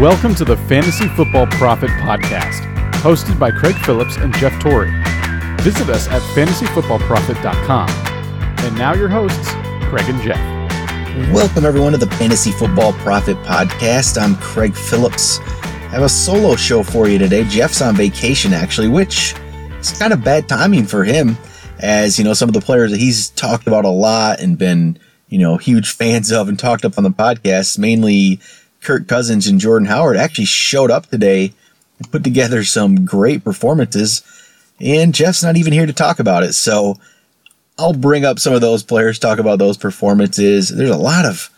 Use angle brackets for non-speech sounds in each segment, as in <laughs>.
Welcome to the Fantasy Football Profit Podcast, hosted by Craig Phillips and Jeff Torrey. Visit us at fantasyfootballprofit.com. And now your hosts, Craig and Jeff. Welcome everyone to the Fantasy Football Profit Podcast. I'm Craig Phillips. I have a solo show for you today. Jeff's on vacation actually, which is kind of bad timing for him as, you know, some of the players that he's talked about a lot and been, you know, huge fans of and talked up on the podcast, mainly Kirk Cousins and Jordan Howard actually showed up today and put together some great performances. And Jeff's not even here to talk about it. So I'll bring up some of those players, talk about those performances. There's a lot of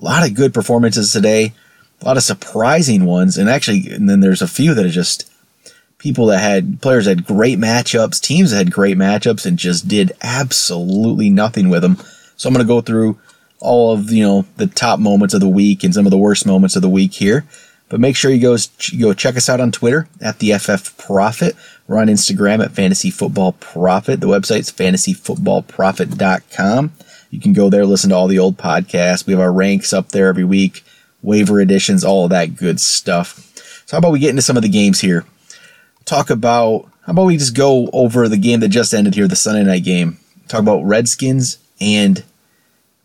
a lot of good performances today, a lot of surprising ones, and actually, and then there's a few that are just people that had players had great matchups, teams that had great matchups, and just did absolutely nothing with them. So I'm going to go through all of you know the top moments of the week and some of the worst moments of the week here. But make sure you go go check us out on Twitter at the FF Profit. We're on Instagram at Fantasy Football Profit. The website's fantasyfootballprofit.com. You can go there, listen to all the old podcasts. We have our ranks up there every week, waiver editions, all of that good stuff. So how about we get into some of the games here? Talk about how about we just go over the game that just ended here, the Sunday night game. Talk about Redskins and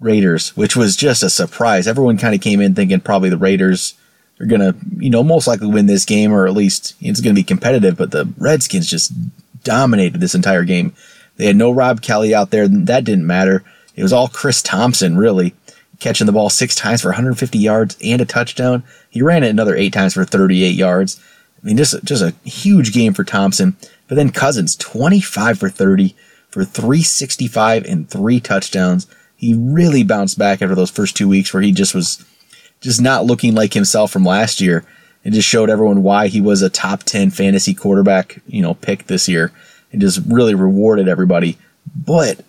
Raiders, which was just a surprise. Everyone kind of came in thinking probably the Raiders are going to, you know, most likely win this game, or at least it's going to be competitive. But the Redskins just dominated this entire game. They had no Rob Kelley out there. That didn't matter. It was all Chris Thompson, really, catching the ball six times for 150 yards and a touchdown. He ran it another eight times for 38 yards. I mean, just, just a huge game for Thompson. But then Cousins, 25 for 30 for 365 and three touchdowns he really bounced back after those first two weeks where he just was just not looking like himself from last year and just showed everyone why he was a top 10 fantasy quarterback, you know, pick this year and just really rewarded everybody. But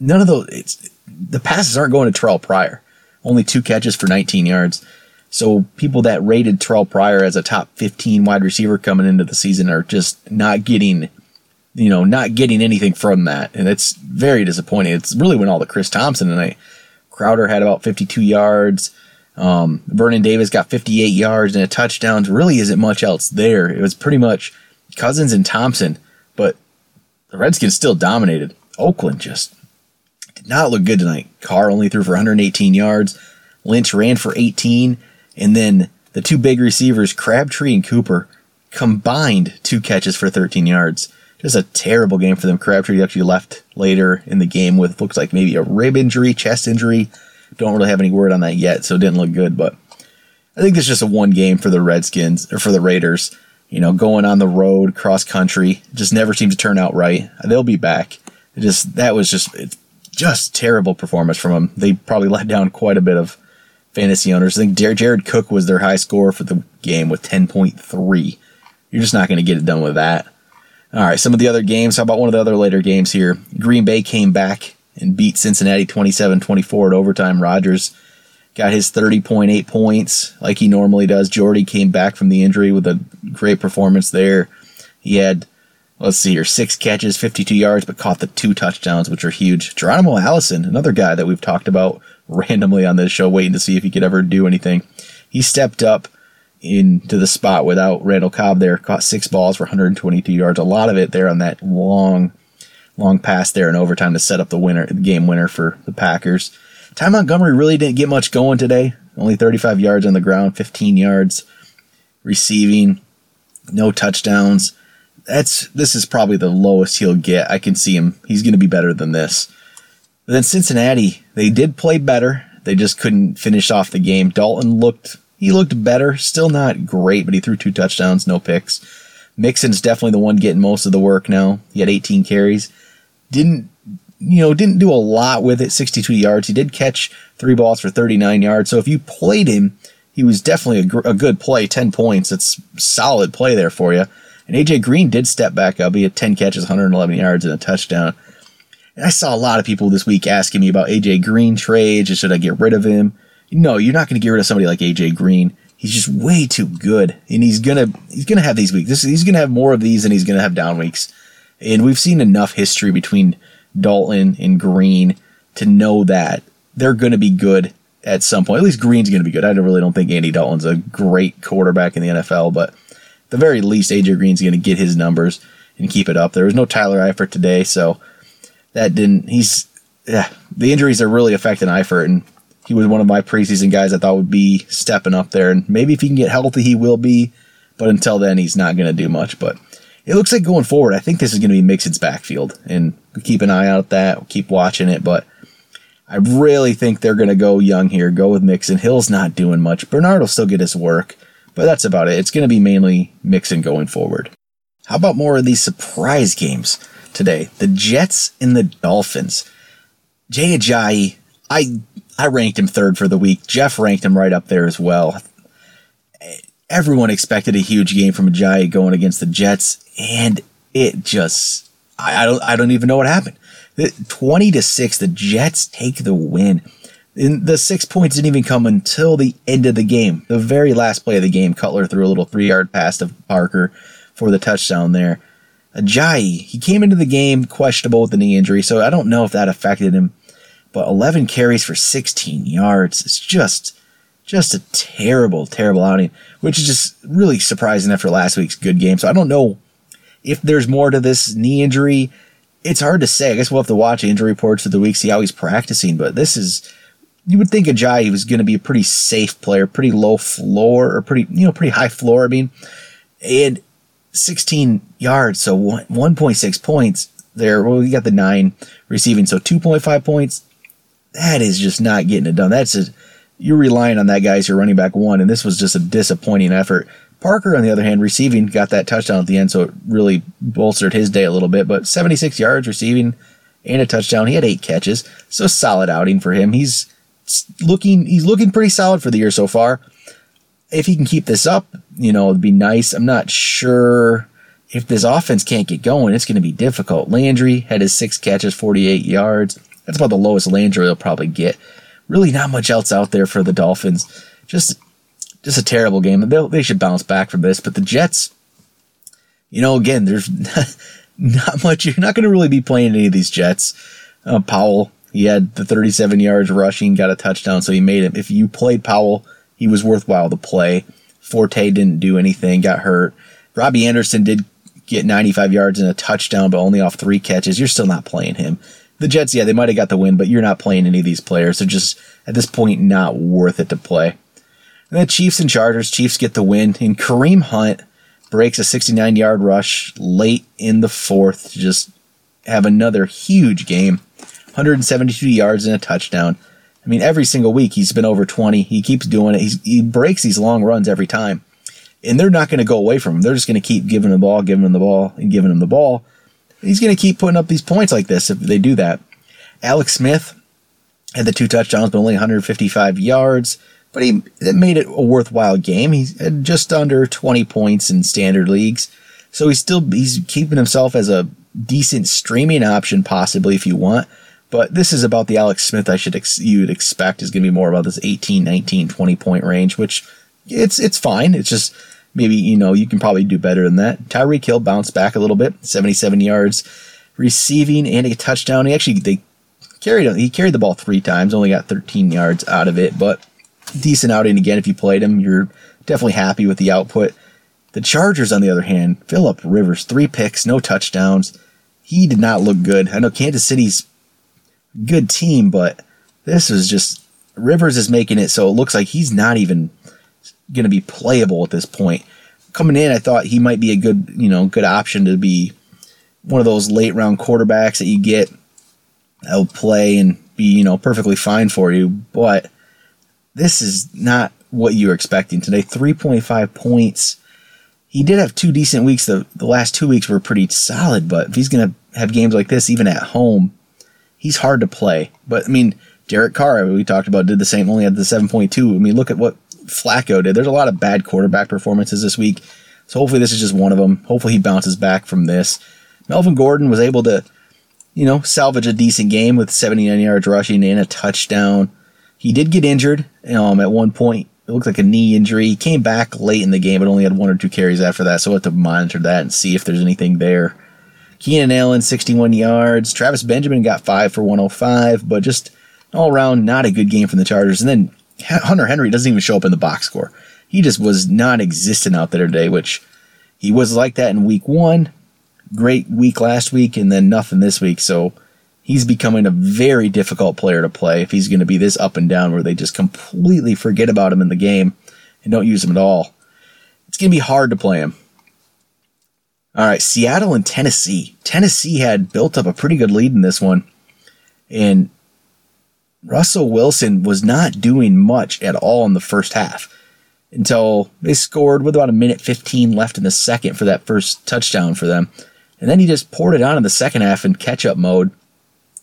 none of those, it's, the passes aren't going to Terrelle Pryor. Only two catches for 19 yards. So people that rated Terrelle Pryor as a top 15 wide receiver coming into the season are just not getting you know, not getting anything from that. And it's very disappointing. It's really when all the Chris Thompson tonight. Crowder had about 52 yards. Um, Vernon Davis got 58 yards and a touchdown. Really isn't much else there. It was pretty much Cousins and Thompson, but the Redskins still dominated. Oakland just did not look good tonight. Carr only threw for 118 yards. Lynch ran for 18. And then the two big receivers, Crabtree and Cooper, combined two catches for 13 yards just a terrible game for them. Crabtree actually left later in the game with looks like maybe a rib injury, chest injury. Don't really have any word on that yet, so it didn't look good. But I think it's just a one game for the Redskins or for the Raiders. You know, going on the road, cross country, just never seemed to turn out right. They'll be back. It just that was just just terrible performance from them. They probably <laughs> let down quite a bit of fantasy owners. I think Jared Cook was their high score for the game with 10.3. You're just not going to get it done with that. All right, some of the other games. How about one of the other later games here? Green Bay came back and beat Cincinnati 27 24 at overtime. Rodgers got his 30.8 points like he normally does. Jordy came back from the injury with a great performance there. He had, let's see here, six catches, 52 yards, but caught the two touchdowns, which are huge. Geronimo Allison, another guy that we've talked about <laughs> randomly on this show, waiting to see if he could ever do anything. He stepped up into the spot without Randall Cobb there. Caught six balls for 122 yards. A lot of it there on that long, long pass there in overtime to set up the winner, the game winner for the Packers. Ty Montgomery really didn't get much going today. Only 35 yards on the ground, 15 yards receiving, no touchdowns. That's this is probably the lowest he'll get. I can see him. He's going to be better than this. But then Cincinnati, they did play better. They just couldn't finish off the game. Dalton looked he looked better. Still not great, but he threw two touchdowns, no picks. Mixon's definitely the one getting most of the work now. He had 18 carries. Didn't you know, didn't do a lot with it, 62 yards. He did catch three balls for 39 yards. So if you played him, he was definitely a, gr- a good play, 10 points. It's solid play there for you. And AJ Green did step back up. He had 10 catches, 111 yards, and a touchdown. And I saw a lot of people this week asking me about AJ Green trades. Should I get rid of him? No, you're not going to get rid of somebody like AJ Green. He's just way too good, and he's gonna he's gonna have these weeks. This, he's gonna have more of these, and he's gonna have down weeks. And we've seen enough history between Dalton and Green to know that they're gonna be good at some point. At least Green's going to be good. I really don't think Andy Dalton's a great quarterback in the NFL, but at the very least, AJ Green's going to get his numbers and keep it up. There was no Tyler Eifert today, so that didn't. He's yeah. The injuries are really affecting Eifert, and he was one of my preseason guys I thought would be stepping up there. And maybe if he can get healthy, he will be. But until then, he's not going to do much. But it looks like going forward, I think this is going to be Mixon's backfield, and keep an eye out that. We'll keep watching it, but I really think they're going to go young here. Go with Mixon. Hill's not doing much. Bernard will still get his work, but that's about it. It's going to be mainly Mixon going forward. How about more of these surprise games today? The Jets and the Dolphins. Jay Ajayi, I I ranked him third for the week. Jeff ranked him right up there as well. Everyone expected a huge game from Ajayi going against the Jets, and it just I, I don't I don't even know what happened. 20 to 6, the Jets take the win. And the six points didn't even come until the end of the game. The very last play of the game, Cutler threw a little three yard pass to Parker for the touchdown there. Ajayi, he came into the game questionable with the knee injury, so I don't know if that affected him. But 11 carries for 16 yards. It's just, just a terrible, terrible outing, which is just really surprising after last week's good game. So I don't know if there's more to this knee injury it's hard to say. I guess we'll have to watch injury reports of the week, see how he's practicing. But this is, you would think Ajayi was going to be a pretty safe player, pretty low floor, or pretty, you know, pretty high floor. I mean, and 16 yards, so 1.6 points there. Well, we got the nine receiving, so 2.5 points. That is just not getting it done. That's a, you're relying on that guy as your running back one, and this was just a disappointing effort. Parker, on the other hand, receiving got that touchdown at the end, so it really bolstered his day a little bit. But 76 yards receiving and a touchdown. He had eight catches, so solid outing for him. He's looking he's looking pretty solid for the year so far. If he can keep this up, you know, it'd be nice. I'm not sure if this offense can't get going, it's going to be difficult. Landry had his six catches, 48 yards. That's about the lowest Landry they'll probably get. Really, not much else out there for the Dolphins. Just just a terrible game. They they should bounce back from this. But the Jets, you know, again, there's <laughs> not much. You're not going to really be playing any of these Jets. Uh, Powell, he had the 37 yards rushing, got a touchdown, so he made it. If you played Powell, he was worthwhile to play. Forte didn't do anything, got hurt. Robbie Anderson did get 95 yards and a touchdown, but only off three catches. You're still not playing him. The Jets, yeah, they might have got the win, but you're not playing any of these players. They're just at this point not worth it to play. And then Chiefs and Chargers. Chiefs get the win. And Kareem Hunt breaks a 69 yard rush late in the fourth to just have another huge game. 172 yards and a touchdown. I mean, every single week he's been over 20. He keeps doing it. He's, he breaks these long runs every time. And they're not going to go away from him. They're just going to keep giving him the ball, giving him the ball, and giving him the ball. He's going to keep putting up these points like this if they do that. Alex Smith had the two touchdowns, but only 155 yards but he it made it a worthwhile game. He had just under 20 points in standard leagues, so he's still he's keeping himself as a decent streaming option possibly if you want. But this is about the Alex Smith I should ex- you'd expect is going to be more about this 18, 19, 20 point range, which it's it's fine. It's just maybe you know you can probably do better than that. Tyreek Hill bounced back a little bit, 77 yards receiving and a touchdown. He actually they carried him, he carried the ball three times, only got 13 yards out of it, but decent outing again. If you played him, you're definitely happy with the output. The Chargers, on the other hand, Philip Rivers, three picks, no touchdowns. He did not look good. I know Kansas City's good team, but this is just Rivers is making it so it looks like he's not even going to be playable at this point. Coming in, I thought he might be a good, you know, good option to be one of those late round quarterbacks that you get that'll play and be, you know, perfectly fine for you. But this is not what you're expecting today. 3.5 points. He did have two decent weeks. The, the last two weeks were pretty solid, but if he's going to have games like this, even at home, he's hard to play. But, I mean, Derek Carr, we talked about, did the same, only had the 7.2. I mean, look at what Flacco did. There's a lot of bad quarterback performances this week. So hopefully this is just one of them. Hopefully he bounces back from this. Melvin Gordon was able to, you know, salvage a decent game with 79 yards rushing and a touchdown. He did get injured um, at one point. It looked like a knee injury. He came back late in the game, but only had one or two carries after that. So we'll have to monitor that and see if there's anything there. Keenan Allen, 61 yards. Travis Benjamin got five for 105, but just all around, not a good game from the Chargers. And then Hunter Henry doesn't even show up in the box score. He just was non existent out there today, which he was like that in week one. Great week last week, and then nothing this week. So he's becoming a very difficult player to play if he's going to be this up and down where they just completely forget about him in the game and don't use him at all. It's going to be hard to play him. All right, Seattle and Tennessee. Tennessee had built up a pretty good lead in this one. And Russell Wilson was not doing much at all in the first half until they scored with about a minute 15 left in the second for that first touchdown for them. And then he just poured it on in the second half in catch up mode.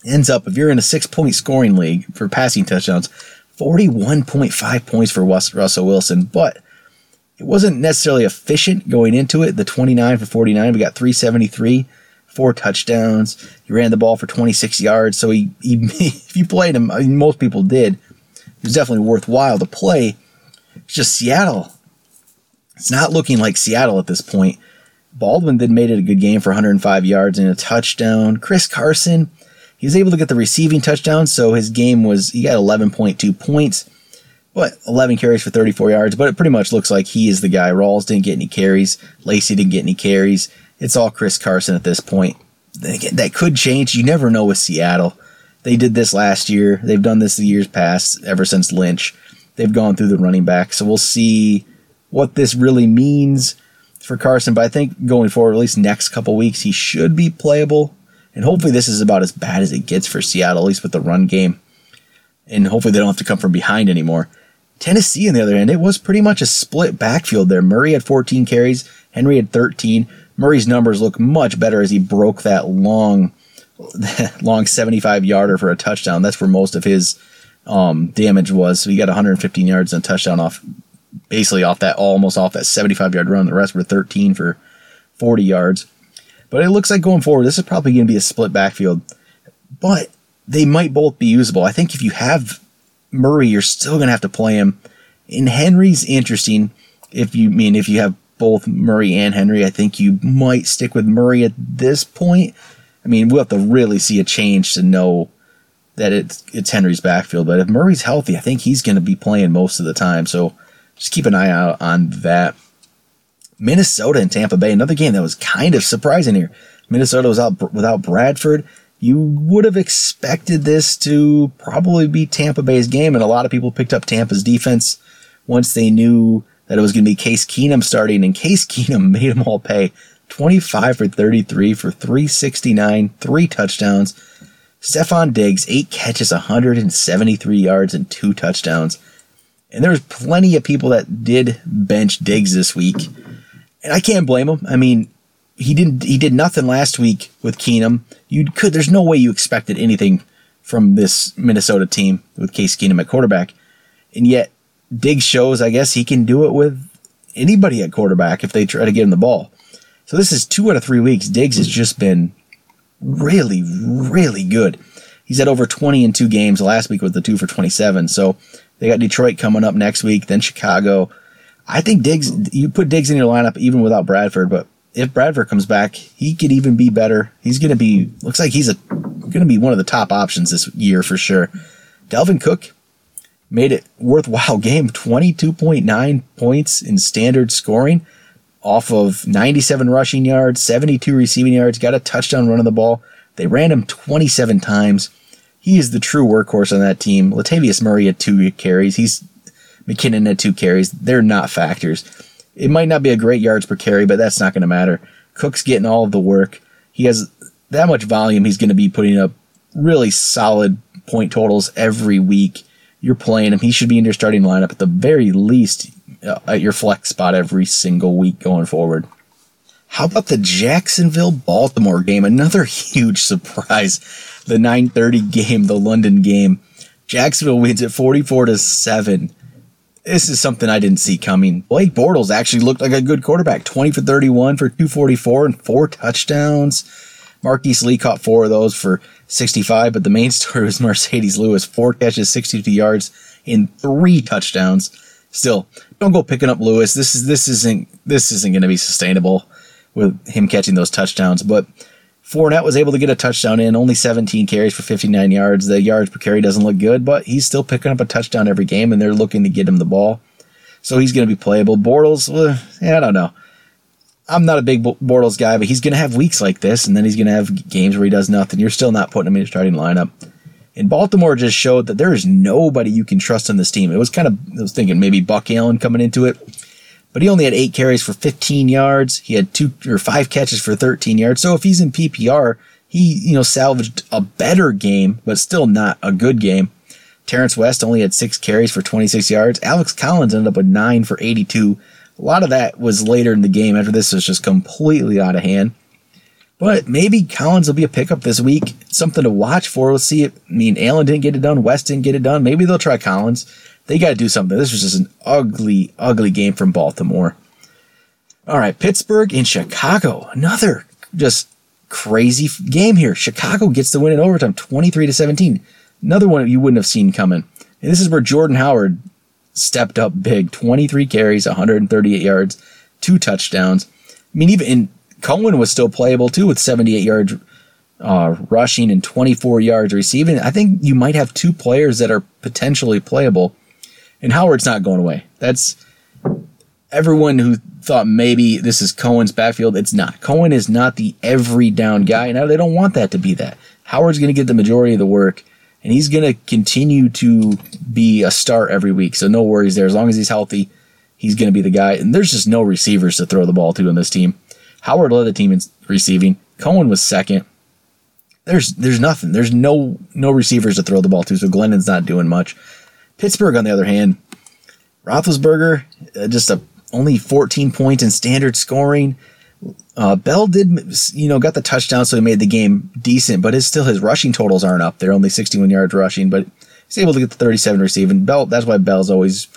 Ends up, if you're in a six point scoring league for passing touchdowns, 41.5 points for Russell Wilson. But it wasn't necessarily efficient going into it. The 29 for 49, we got 373 four touchdowns. He ran the ball for 26 yards. So he, he <laughs> if you played him, I mean, most people did. It was definitely worthwhile to play. It's just Seattle. It's not looking like Seattle at this point. Baldwin then made it a good game for 105 yards and a touchdown. Chris Carson, he was able to get the receiving touchdown, so his game was he got 11.2 points, but 11 carries for 34 yards. But it pretty much looks like he is the guy. Rawls didn't get any carries. Lacy didn't get any carries it's all Chris Carson at this point. That could change. You never know with Seattle. They did this last year. They've done this the years past, ever since Lynch. They've gone through the running back. So we'll see what this really means for Carson. But I think going forward, at least next couple weeks, he should be playable. And hopefully, this is about as bad as it gets for Seattle, at least with the run game. And hopefully, they don't have to come from behind anymore. Tennessee, on the other hand, it was pretty much a split backfield there. Murray had 14 carries, Henry had 13. Murray's numbers look much better as he broke that long, <laughs> long 75 yarder for a touchdown. That's where most of his um, damage was. So he got 115 yards and a touchdown off, basically off that almost off that 75 yard run. The rest were 13 for 40 yards. But it looks like going forward, this is probably going to be a split backfield. But they might both be usable. I think if you have Murray, you're still going to have to play him. And Henry's interesting. If you mean if you have both Murray and Henry. I think you might stick with Murray at this point. I mean, we'll have to really see a change to know that it's it's Henry's backfield. But if Murray's healthy, I think he's going to be playing most of the time. So just keep an eye out on that. Minnesota and Tampa Bay, another game that was kind of surprising here. Minnesota was out without Bradford. You would have expected this to probably be Tampa Bay's game, and a lot of people picked up Tampa's defense once they knew that it was going to be Case Keenum starting, and Case Keenum <laughs> made them all pay 25 for 33 for 369, three touchdowns. Stefon Diggs, eight catches, 173 yards, and two touchdowns. And there's plenty of people that did bench Diggs this week. And I can't blame him. I mean, he didn't he did nothing last week with Keenum. You could there's no way you expected anything from this Minnesota team with Case Keenum at quarterback. And yet Diggs shows, I guess, he can do it with anybody at quarterback if they try to get him the ball. So this is two out of three weeks. Diggs has just been really, really good. He's had over 20 in two games. Last week with the two for 27. So they got Detroit coming up next week, then Chicago. I think Diggs, you put Diggs in your lineup even without Bradford, but if Bradford comes back, he could even be better. He's going to be, looks like he's a, going to be one of the top options this year for sure. Dalvin Cook, made it worthwhile <laughs> game. 22.9 points in standard scoring off of 97 rushing yards 72 receiving yards got a touchdown running the ball. They ran him 27 times. He is the true workhorse on that team. Latavius murray had two carries. He's mckinnon had two carries. They're not factors. It might not be a great yards per carry but that's not going to matter. Cook's getting all of the work. He has that much volume. He's going to be putting up really solid point totals every week you're playing him. He should be in your starting lineup at the very least uh, at your flex spot every single week going forward. How about the Jacksonville Baltimore game? Another <laughs> huge surprise. The 9:30 game, the London game. Jacksonville wins at 44 to 7. This is something I didn't see coming. Blake Bortles actually looked like a good quarterback. 20 for 31 for 244 and four touchdowns. Marquise Lee caught four of those for 65, but the main story was Marcedes Lewis, four catches, 62 yards, in three touchdowns. Still, don't go picking up Lewis. This is this isn't this isn't going to be sustainable with him catching those touchdowns. But Fournette was able to get a touchdown in, only 17 carries for 59 yards. The yards per carry doesn't look good, but he's still picking up a touchdown every game, and they're looking to get him the ball. So he's going to be playable. Bortles, well, I don't know. I'm not a big Bortles guy, but he's going to have weeks like this, and then he's going to have games where he does nothing. You're still not putting him in your starting lineup. And Baltimore just showed that there is nobody you can trust on this team. It was kind of, I was thinking maybe Buck Allen coming into it but he only had eight carries for 15 yards. He had two or five catches for 13 yards. So if he's in PPR, he you know salvaged a better game, but still not a good game. Terrance West only had six carries for 26 yards. Alex Collins ended up with nine for 82. A lot of that was later in the game after this was just completely out of hand. But maybe Collins will be a pickup this week. Something to watch for. Let's see. It. I mean, Allen didn't get it done. West didn't get it done. Maybe they'll try Collins. They got to do something. This was just an ugly, ugly game from Baltimore. All right, Pittsburgh and Chicago. Another just crazy game here. Chicago gets the win in overtime, 23 to 17. Another one you wouldn't have seen coming. And this is where Jordan Howard stepped up big. 23 carries, 138 yards, two touchdowns. I mean, even Cohen was still playable too with 78 yards uh, rushing and 24 yards receiving. I think you might have two players that are potentially playable and Howard's not going away. That's everyone who thought maybe this is Cohen's backfield. It's not. Cohen is not the every down guy. Now they don't want that to be that. Howard's going to get the majority of the work, and he's going to continue to be a start every week. So no worries there. As long as he's healthy, he's going to be the guy. And there's just no receivers to throw the ball to in this team. Howard led the team in receiving. Cohen was second. There's there's nothing. There's no no receivers to throw the ball to. So Glennon's not doing much. Pittsburgh, on the other hand, Roethlisberger, uh, just a only 14 points in standard scoring. Uh, Bell did, you know, got the touchdown, so he made the game decent, but his still his rushing totals aren't up. They're only 61 yards rushing, but he's able to get the 37 receiving. Bell, that's why Bell's always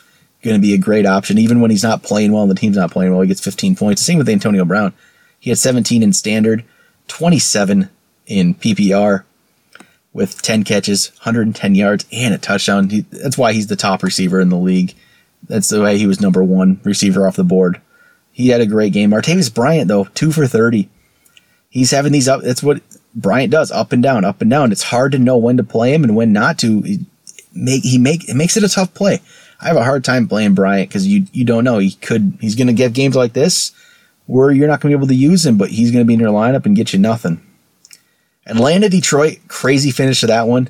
going to be a great option, even when he's not playing well and the team's not playing well. He gets 15 points. Same with Antonio Brown. He had 17 in standard, 27 in PPR with 10 catches, 110 yards, and a touchdown. He, that's why he's the top receiver in the league. That's the way he was number one receiver off the board. He had a great game. Martavis Bryant, though, two for 30. He's having these up. That's what Bryant does, up and down, up and down. It's hard to know when to play him and when not to. He make he make it makes it a tough play. I have a hard time playing Bryant because you you don't know he could he's going to get games like this where you're not going to be able to use him, but he's going to be in your lineup and get you nothing. Atlanta, Detroit, crazy finish to that one.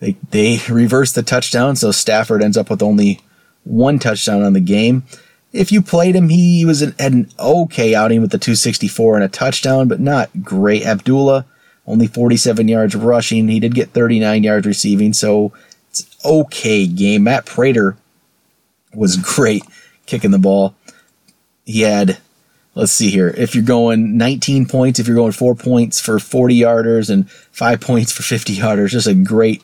They they <laughs> reversed the touchdown, so Stafford ends up with only one touchdown on the game. If you played him, he was an, had an okay outing with the 264 and a touchdown, but not great. Abdullah only 47 yards rushing. He did get 39 yards receiving, so it's okay game. Matt Prater was <laughs> great kicking the ball. He had let's see here. If you're going 19 points, if you're going four points for 40 yarders and five points for 50 yarders, just a great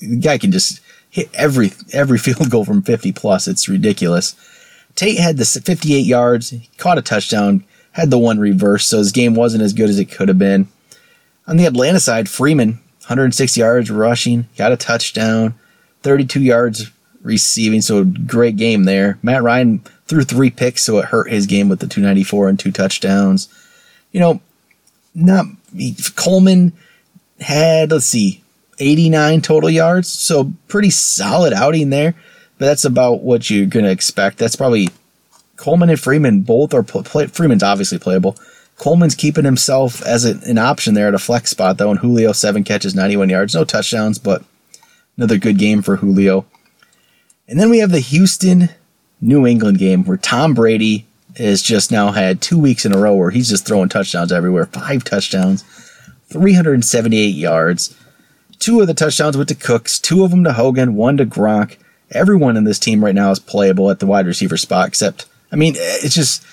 the guy can just hit every every <laughs> field goal from 50 plus. It's ridiculous. Tate had the 58 yards, caught a touchdown, had the one reverse, so his game wasn't as good as it could have been. On the Atlanta side, Freeman, 106 yards rushing, got a touchdown, 32 yards receiving, so great game there. Matt Ryan threw three picks, so it hurt his game with the 294 and two touchdowns. You know, not Coleman had let's see, 89 total yards, so pretty solid outing there. But that's about what you're gonna expect. That's probably Coleman and Freeman both are play, Freeman's obviously playable. Coleman's keeping himself as a, an option there at a flex spot though, and Julio seven catches, 91 yards, no touchdowns, but another good game for Julio. And then we have the Houston New England game where Tom Brady has just now had two weeks in a row where he's just throwing touchdowns everywhere. Five touchdowns, 378 yards. Two of the touchdowns went to Cooks, two of them to Hogan, one to Gronk. Everyone in this team right now is playable at the wide receiver spot, except, I mean, it's just,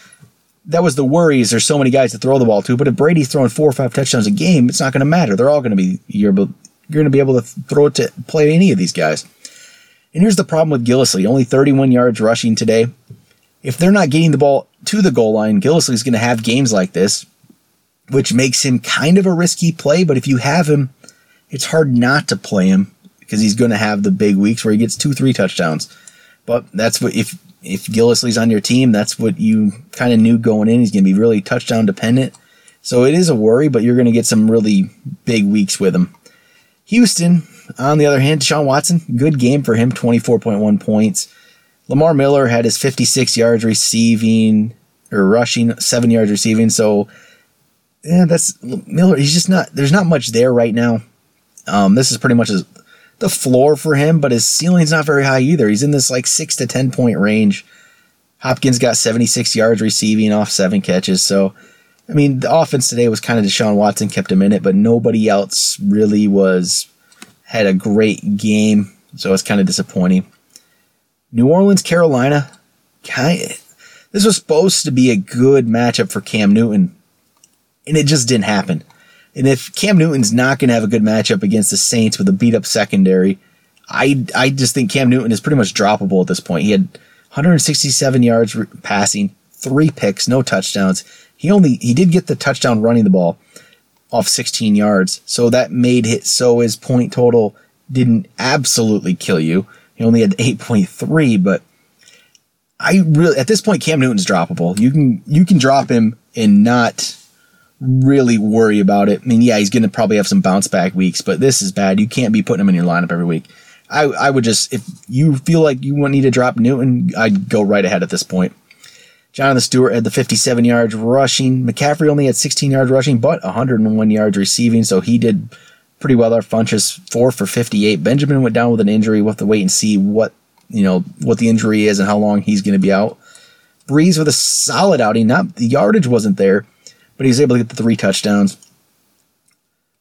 that was the worries. There's so many guys to throw the ball to, but if Brady's throwing four or five touchdowns a game, it's not going to matter. They're all going to be, you're, you're going to be able to throw it to play any of these guys. And here's the problem with Gillislee only 31 yards rushing today. If they're not getting the ball to the goal line, Gillislee's going to have games like this, which makes him kind of a risky play. But if you have him, it's hard not to play him because he's going to have the big weeks where he gets two, three touchdowns. But that's what, if, if Gillislee's on your team, that's what you kind of knew going in. He's going to be really touchdown dependent. So it is a worry, but you're going to get some really big weeks with him. Houston, on the other hand, Deshaun Watson, good game for him, 24.1 points. Lamar Miller had his 56 yards receiving or rushing, seven yards receiving. So, yeah, that's Miller. He's just not. There's not much there right now. Um, this is pretty much his, the floor for him, but his ceiling's not very high either. He's in this like six to ten point range. Hopkins got 76 yards receiving off seven catches. So, I mean, the offense today was kind of Deshaun Watson kept him in it, but nobody else really was had a great game. So it's kind of disappointing. New Orleans, Carolina, this was supposed to be a good matchup for Cam Newton, and it just didn't happen. And if Cam Newton's not going to have a good matchup against the Saints with a beat up secondary, I I just think Cam Newton is pretty much droppable at this point. He had 167 yards passing, three picks, no touchdowns. He only he did get the touchdown running the ball off 16 yards, so that made it so his point total didn't absolutely kill you. He only had 8.3, but I really at this point Cam Newton's droppable. You can you can drop him and not really worry about it. I mean, yeah, he's going to probably have some bounce back weeks, but this is bad. You can't be putting him in your lineup every week. I, I would just, if you feel like you need to drop Newton, I'd go right ahead at this point. Jonathan Stewart had the 57 yards rushing. McCaffrey only had 16 yards rushing, but 101 yards receiving, so he did pretty well. Our Funchess four for 58. Benjamin went down with an injury. We'll have to wait and see what you know what the injury is and how long he's going to be out. Brees with a solid outing. Not the yardage wasn't there, but he was able to get the three touchdowns.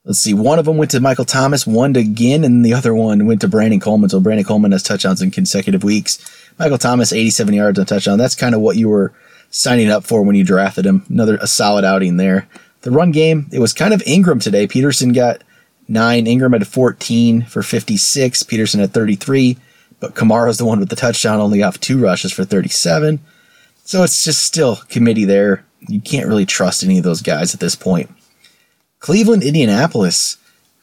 Let's see. One of them went to Michael Thomas, one to Ginn, and the other one went to Brandon Coleman. So Brandon Coleman has touchdowns in consecutive weeks. Michael Thomas, 87 yards on touchdown. That's kind of what you were signing up for when you drafted him. Another a solid outing there. The run game, it was kind of Ingram today. Peterson got nine. Ingram had 14 for 56. Peterson had 33. But Kamara's the one with the touchdown, only off two rushes for 37. So it's just still committee there. You can't really trust any of those guys at this point. Cleveland, Indianapolis.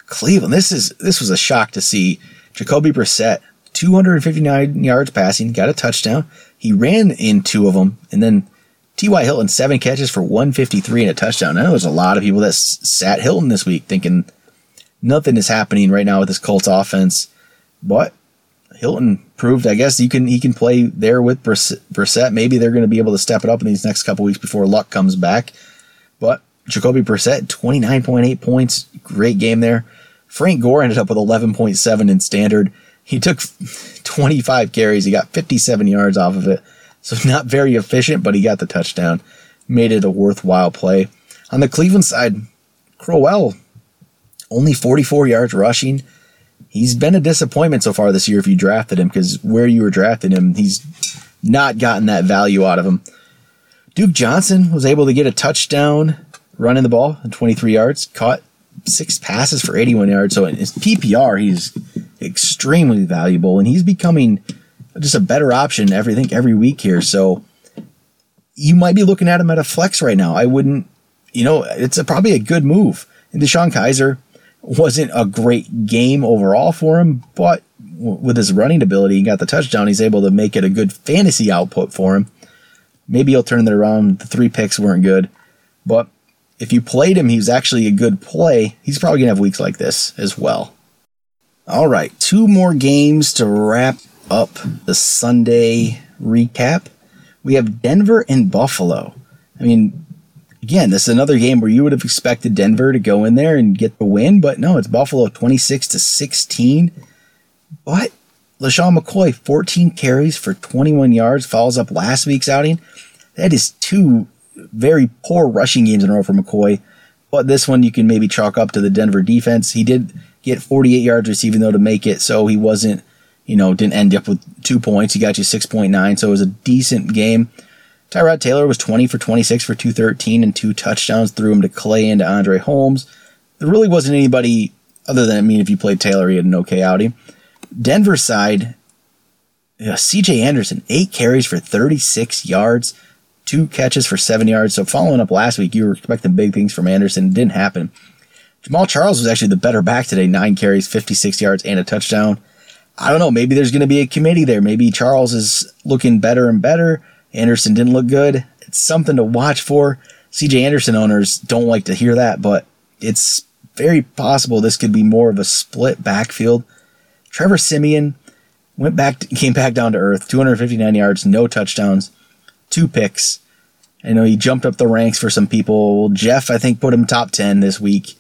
Cleveland. This is this was a shock to see. Jacoby Brissett, 259 yards passing, got a touchdown. He ran in two of them, and then T.Y. Hilton, seven catches for 153 and a touchdown. I know there's a lot of people that sat Hilton this week thinking nothing is happening right now with this Colts offense, but Hilton proved, I guess, you can he can play there with Brissett. Maybe they're going to be able to step it up in these next couple weeks before Luck comes back. But Jacoby Brissett, 29.8 points. Great game there. Frank Gore ended up with 11.7 in standard. He took <laughs> 25 carries. He got 57 yards off of it. So not very efficient, but he got the touchdown. Made it a worthwhile play. On the Cleveland side, Crowell, only 44 yards rushing. He's been a disappointment so far this year if you drafted him, because where you were drafting him, he's not gotten that value out of him. Duke Johnson was able to get a touchdown running the ball 23 yards, caught six passes for 81 yards. So in his PPR, he's extremely valuable, and he's becoming just a better option every I think every week here. So you might be looking at him at a flex right now. I wouldn't, you know, it's a, probably a good move. And DeShone Kizer wasn't a great game overall for him, but with his running ability, he got the touchdown. He's able to make it a good fantasy output for him. Maybe he'll turn that around. The three picks weren't good, but if you played him, he was actually a good play. He's probably to have weeks like this as well. All right, two more games to wrap up the Sunday recap. We have Denver and Buffalo. I mean, again, this is another game where you would have expected Denver to go in there and get the win, but no, it's Buffalo 26 to 16. But LeSean McCoy, 14 carries for 21 yards, follows up last week's outing. That is two very poor rushing games in a row for McCoy. But this one you can maybe chalk up to the Denver defense. He did get 48 yards receiving though to make it, so he wasn't, you know, didn't end up with two points. He got you 6.9, so it was a decent game. Tyrod Taylor was 20 for 26 for 213 and two touchdowns. Threw him to Clay and to Andre Holmes. There really wasn't anybody other than I mean, if you played Taylor, he had an okay outing. Denver side, uh, C.J. Anderson, eight carries for 36 yards two catches for seven yards. So following up last week, you were expecting big things from Anderson. It didn't happen. Jamaal Charles was actually the better back today. Nine carries, 56 yards, and a touchdown. I don't know. Maybe there's going to be a committee there. Maybe Charles is looking better and better. Anderson didn't look good. It's something to watch for. CJ Anderson owners don't like to hear that, but it's very possible this could be more of a split backfield. Trevor Siemian went back, <laughs> came back down to earth, 259 yards, no touchdowns, two picks. I know he jumped up the ranks for some people. Jeff, I think, put him top 10 this week.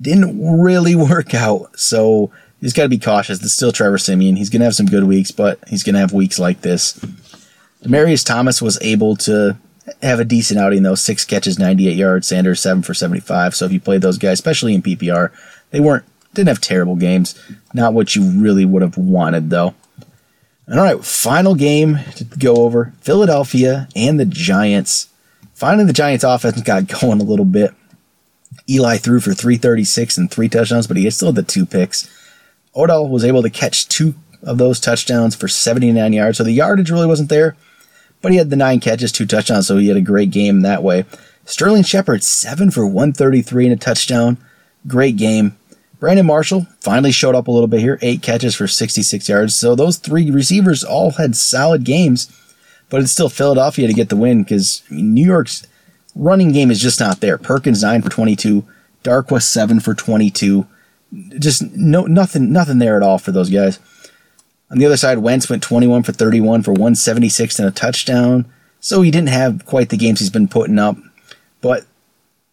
Didn't really <laughs> work out, so he's got to be cautious. It's still Trevor Siemian. He's going to have some good weeks, but he's going to have weeks like this. Demaryius Thomas was able to have a decent outing though. Six catches, 98 yards. Sanders seven for 75. So if you played those guys, especially in PPR, they weren't didn't have terrible games. Not what you really would have wanted though. And all right, final game to go over: Philadelphia and the Giants. Finally, the Giants' offense got <laughs> going a little bit. Eli threw for 336 and three touchdowns, but he still had the two picks. Odell was able to catch two of those touchdowns for 79 yards, so the yardage really wasn't there but he had the nine catches, two touchdowns, so he had a great game that way. Sterling Shepard, seven for 133 and a touchdown. Great game. Brandon Marshall finally showed up a little bit here, eight catches for 66 yards. So those three receivers all had solid games, but it's still Philadelphia to get the win because I mean, New York's running game is just not there. Perkins nine for 22, Darkwa seven for 22. Just no nothing nothing there at all for those guys. On the other side, Wentz went 21 for 31 for 176 and a touchdown. So he didn't have quite the games he's been putting up. But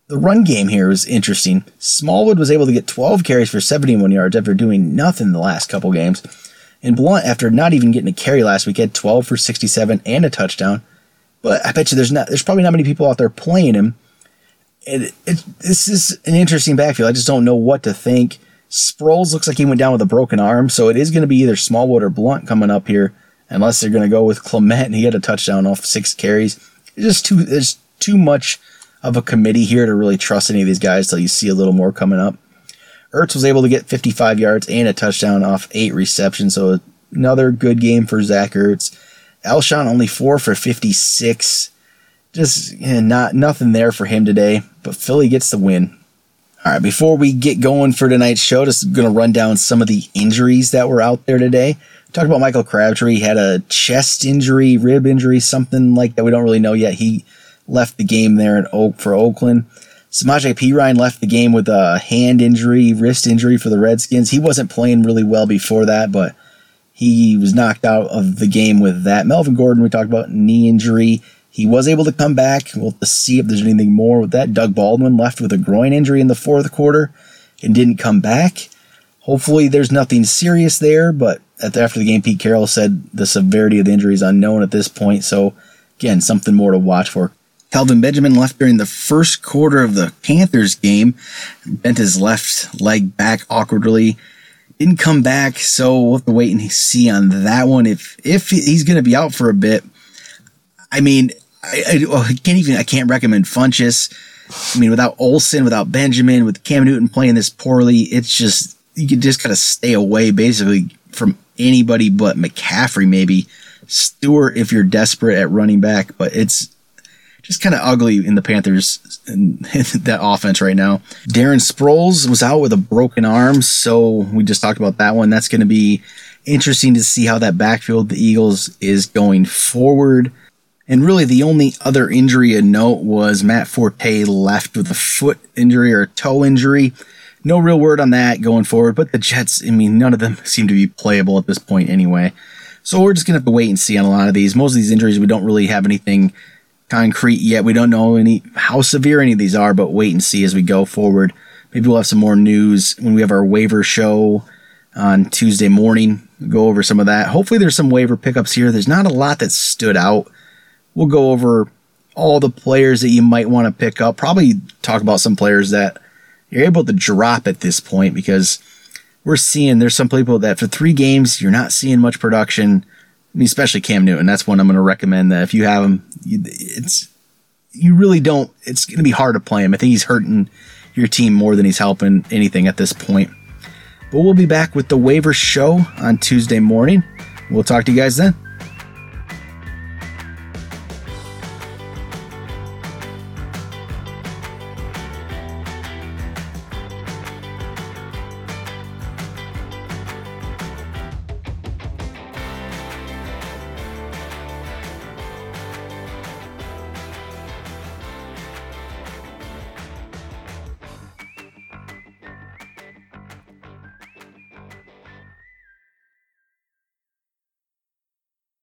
the run game here was interesting. Smallwood was able to get 12 carries for 71 yards after doing nothing the last couple games. And Blount, after not even getting a carry last week, had 12 for 67 and a touchdown. But I bet you there's not there's probably not many people out there playing him. It, it, this is an interesting backfield. I just don't know what to think. Sproles looks like he went down with a broken arm, so it is going to be either Smallwood or Blount coming up here, unless they're going to go with Clement. He had a touchdown off six carries. It's just too there's too much of a committee here to really trust any of these guys till you see a little more coming up. Ertz was able to get 55 yards and a touchdown off eight receptions, so another good game for Zach Ertz. Alshon only four for 56. Just yeah, not nothing there for him today, but Philly gets the win. All right, before we get going for tonight's show, just going to run down some of the injuries that were out there today. Talked about Michael Crabtree he had a chest injury, rib injury, something like that. We don't really know yet. He left the game there in Oak for Oakland. Samaje Perine left the game with a hand injury, wrist injury for the Redskins. He wasn't playing really well before that, but he was knocked out of the game with that. Melvin Gordon, we talked about knee injury. He was able to come back. We'll see if there's anything more with that. Doug Baldwin left with a groin injury in the fourth quarter and didn't come back. Hopefully, there's nothing serious there, but after the game, Pete Carroll said the severity of the injury is unknown at this point. So, again, something more to watch for. Kelvin Benjamin left during the first quarter of the Panthers game, bent his left leg back awkwardly. Didn't come back, so we'll have to wait and see on that one. If if he's going to be out for a bit, I mean, I, I, oh, I, can't even I can't recommend Funchess. I mean, without Olsen, without Benjamin, with Cam Newton playing this poorly, it's just you can just kind of stay away basically from anybody but McCaffrey, maybe Stewart if you're desperate at running back, but it's just kind of ugly in the Panthers <laughs> that offense right now. Darren Sproles was out with a broken arm, so we just talked about that one. That's going to be interesting to see how that backfield the Eagles is going forward. And really, the only other injury to note was Matt Forte left with a foot injury or a toe injury. No real word on that going forward, but the Jets, I mean, none of them <laughs> seem to be playable at this point anyway. So we're just going to have to wait and see on a lot of these. Most of these injuries, we don't really have anything concrete yet. We don't know any how severe any of these are, but wait and see as we go forward. Maybe we'll have some more news when we have our waiver show on Tuesday morning. We'll go over some of that. Hopefully, there's some waiver pickups here. There's not a lot that stood out We'll go over all the players that you might want to pick up. Probably talk about some players that you're able to drop at this point because we're seeing there's some people that for three games you're not seeing much production. Especially Cam Newton. That's one I'm going to recommend that if you have him, it's you really don't. It's going to be hard to play him. I think he's hurting your team more than he's helping anything at this point. But we'll be back with the waiver show on Tuesday morning. We'll talk to you guys then.